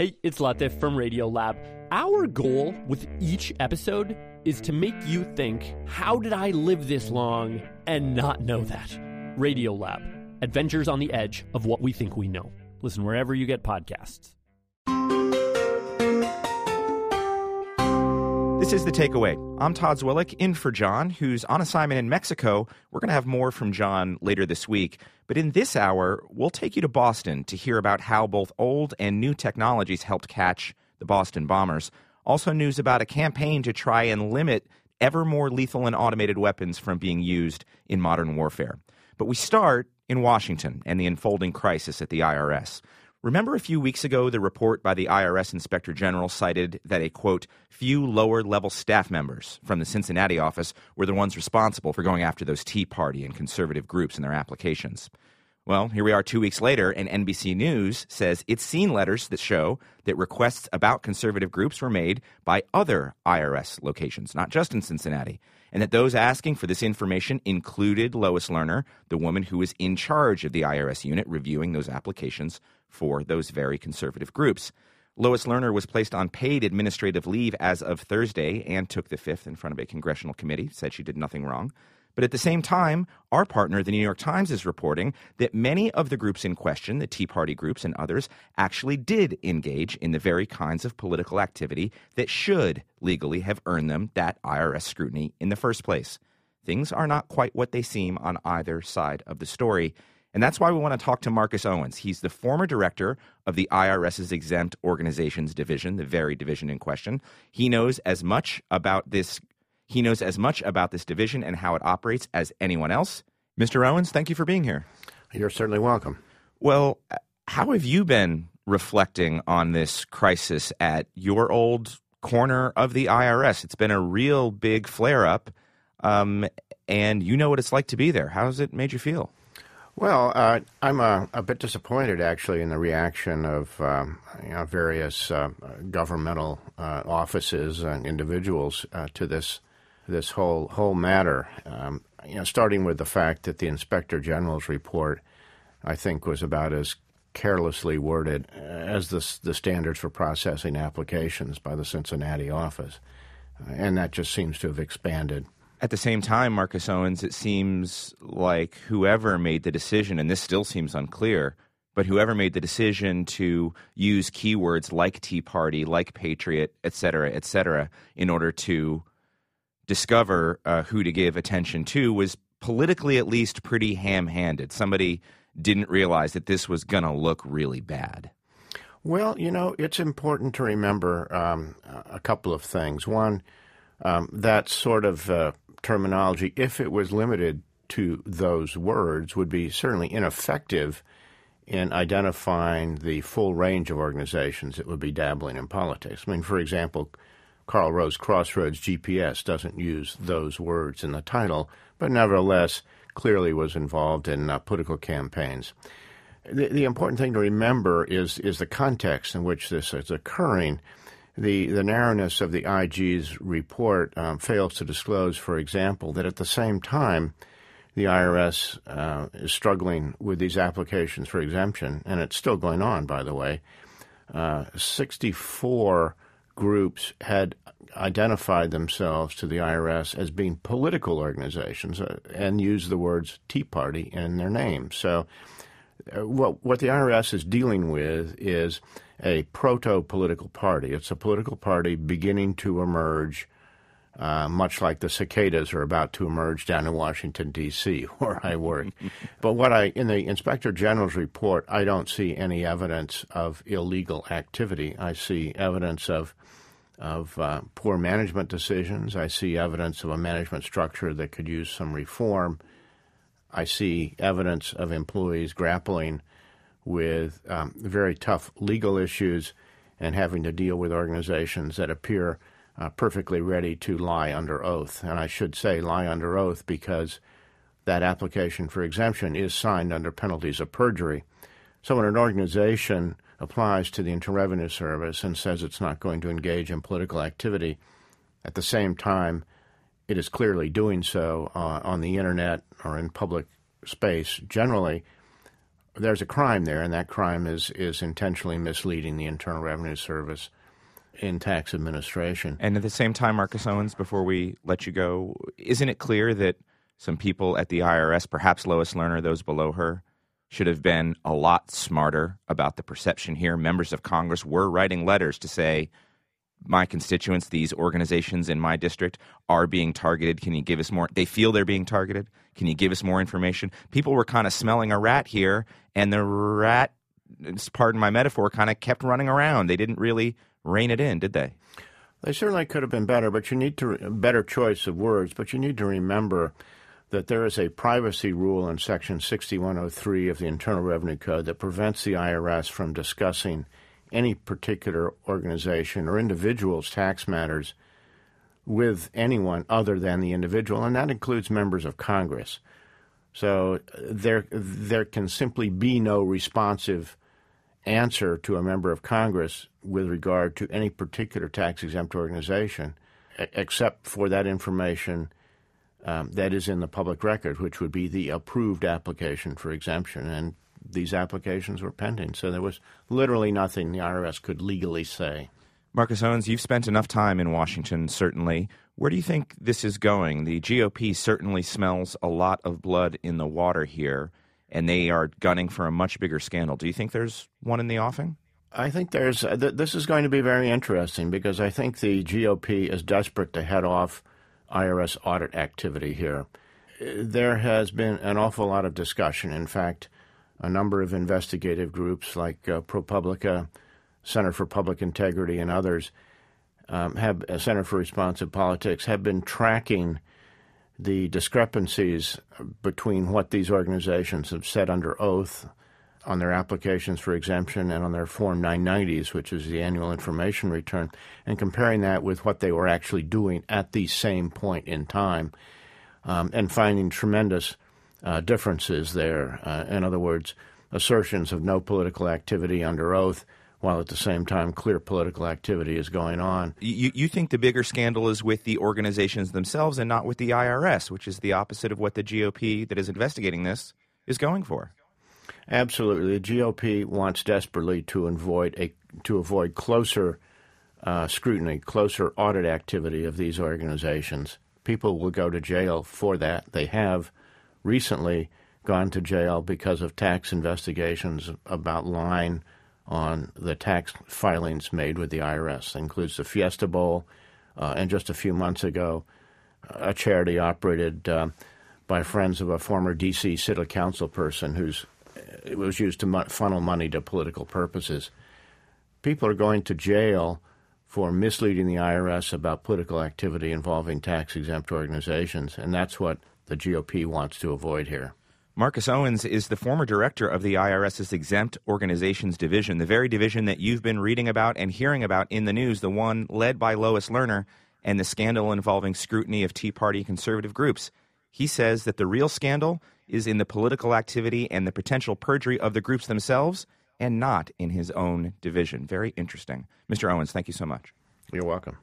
Hey, it's Latif from Radiolab. Our goal with each episode is to make you think, how did I live this long and not know that? Radiolab, adventures on the edge of what we think we know. Listen wherever you get podcasts. This is The Takeaway. I'm Todd Zwillich, in for John, who's on assignment in Mexico. We're going to have more from John later this week. But in this hour, we'll take you to Boston to hear about how both old and new technologies helped catch the Boston bombers. Also, news about a campaign to try and limit ever more lethal and automated weapons from being used in modern warfare. But we start in Washington and the unfolding crisis at the IRS. Remember a few weeks ago, the report by the IRS Inspector General cited that a quote, few lower level staff members from the Cincinnati office were the ones responsible for going after those Tea Party and conservative groups in their applications. Well, here we are two weeks later, and NBC News says it's seen letters that show that requests about conservative groups were made by other IRS locations, not just in Cincinnati, and that those asking for this information included Lois Lerner, the woman who was in charge of the IRS unit reviewing those applications for those very conservative groups. Lois Lerner was placed on paid administrative leave as of Thursday and took the fifth in front of a congressional committee, said she did nothing wrong. But at the same time, our partner, the New York Times, is reporting that many of the groups in question, the Tea Party groups and others, actually did engage in the very kinds of political activity that should legally have earned them that IRS scrutiny in the first place. Things are not quite what they seem on either side of the story. And that's why we want to talk to Marcus Owens. He's the former director of the IRS's Exempt Organizations Division, the very division in question. He knows as much about this he knows as much about this division and how it operates as anyone else. Mr. Owens, thank you for being here. You're certainly welcome. Well, how have you been reflecting on this crisis at your old corner of the IRS? It's been a real big flare up, um, and you know what it's like to be there. How has it made you feel? Well, uh, I'm a, a, bit disappointed actually in the reaction of um, you know, various uh, governmental uh, offices and individuals uh, to this this whole whole matter. Um, you know, starting with the fact that the inspector general's report, I think, was about as carelessly worded as the the standards for processing applications by the Cincinnati office, and that just seems to have expanded at the same time, Marcus Owens, it seems like whoever made the decision, and this still seems unclear, but whoever made the decision to use keywords like Tea Party, like Patriot, et cetera, et cetera, in order to discover uh, who to give attention to was politically at least pretty ham handed. Somebody didn't realize that this was going to look really bad. Well, you know, it's important to remember um, a couple of things. One, um, that sort of uh, terminology, if it was limited to those words, would be certainly ineffective in identifying the full range of organizations that would be dabbling in politics. I mean, for example, Karl Rove's Crossroads GPS doesn't use those words in the title, but nevertheless clearly was involved in uh, political campaigns. The, the important thing to remember is is the context in which this is occurring the, the narrowness of the IG's report um, fails to disclose, for example, that at the same time the IRS uh, is struggling with these applications for exemption, and it's still going on, by the way. Uh, 64 groups had identified themselves to the IRS as being political organizations uh, and used the words Tea Party in their name. So, what, what the IRS is dealing with is a proto political party. It's a political party beginning to emerge, uh, much like the cicadas are about to emerge down in Washington, D.C., where I work. but what I, in the Inspector General's report, I don't see any evidence of illegal activity. I see evidence of of uh, poor management decisions. I see evidence of a management structure that could use some reform. I see evidence of employees grappling with um, very tough legal issues and having to deal with organizations that appear uh, perfectly ready to lie under oath. And I should say lie under oath because that application for exemption is signed under penalties of perjury. So when an organization applies to the Internal Revenue Service and says it's not going to engage in political activity, at the same time, it is clearly doing so uh, on the internet or in public space generally there's a crime there, and that crime is is intentionally misleading the Internal Revenue Service in tax administration. And at the same time, Marcus Owens, before we let you go, isn't it clear that some people at the IRS, perhaps Lois Lerner, those below her, should have been a lot smarter about the perception here? Members of Congress were writing letters to say, my constituents, these organizations in my district are being targeted. Can you give us more? They feel they're being targeted. Can you give us more information? People were kind of smelling a rat here, and the rat, pardon my metaphor, kind of kept running around. They didn't really rein it in, did they? They certainly could have been better, but you need to better choice of words. But you need to remember that there is a privacy rule in Section 6103 of the Internal Revenue Code that prevents the IRS from discussing any particular organization or individual's tax matters with anyone other than the individual, and that includes members of Congress. So there, there can simply be no responsive answer to a member of Congress with regard to any particular tax exempt organization, except for that information um, that is in the public record, which would be the approved application for exemption. And these applications were pending. So there was literally nothing the IRS could legally say. Marcus Owens, you've spent enough time in Washington, certainly. Where do you think this is going? The GOP certainly smells a lot of blood in the water here, and they are gunning for a much bigger scandal. Do you think there's one in the offing? I think there's. Uh, th- this is going to be very interesting because I think the GOP is desperate to head off IRS audit activity here. There has been an awful lot of discussion. In fact, a number of investigative groups like uh, ProPublica, Center for Public Integrity, and others um, have uh, Center for Responsive Politics have been tracking the discrepancies between what these organizations have said under oath on their applications for exemption and on their Form 990s, which is the annual information return, and comparing that with what they were actually doing at the same point in time, um, and finding tremendous uh, differences there. Uh, in other words, assertions of no political activity under oath, while at the same time clear political activity is going on. You, you think the bigger scandal is with the organizations themselves and not with the IRS, which is the opposite of what the GOP that is investigating this is going for. Absolutely, the GOP wants desperately to avoid a to avoid closer uh, scrutiny, closer audit activity of these organizations. People will go to jail for that. They have recently gone to jail because of tax investigations about lying on the tax filings made with the IRS. It includes the Fiesta Bowl, uh, and just a few months ago, a charity operated uh, by friends of a former D.C. City Council person whose it was used to funnel money to political purposes. People are going to jail for misleading the IRS about political activity involving tax exempt organizations, and that's what the GOP wants to avoid here. Marcus Owens is the former director of the IRS's Exempt Organizations Division, the very division that you've been reading about and hearing about in the news, the one led by Lois Lerner and the scandal involving scrutiny of Tea Party conservative groups. He says that the real scandal is in the political activity and the potential perjury of the groups themselves and not in his own division. Very interesting. Mr. Owens, thank you so much. You're welcome.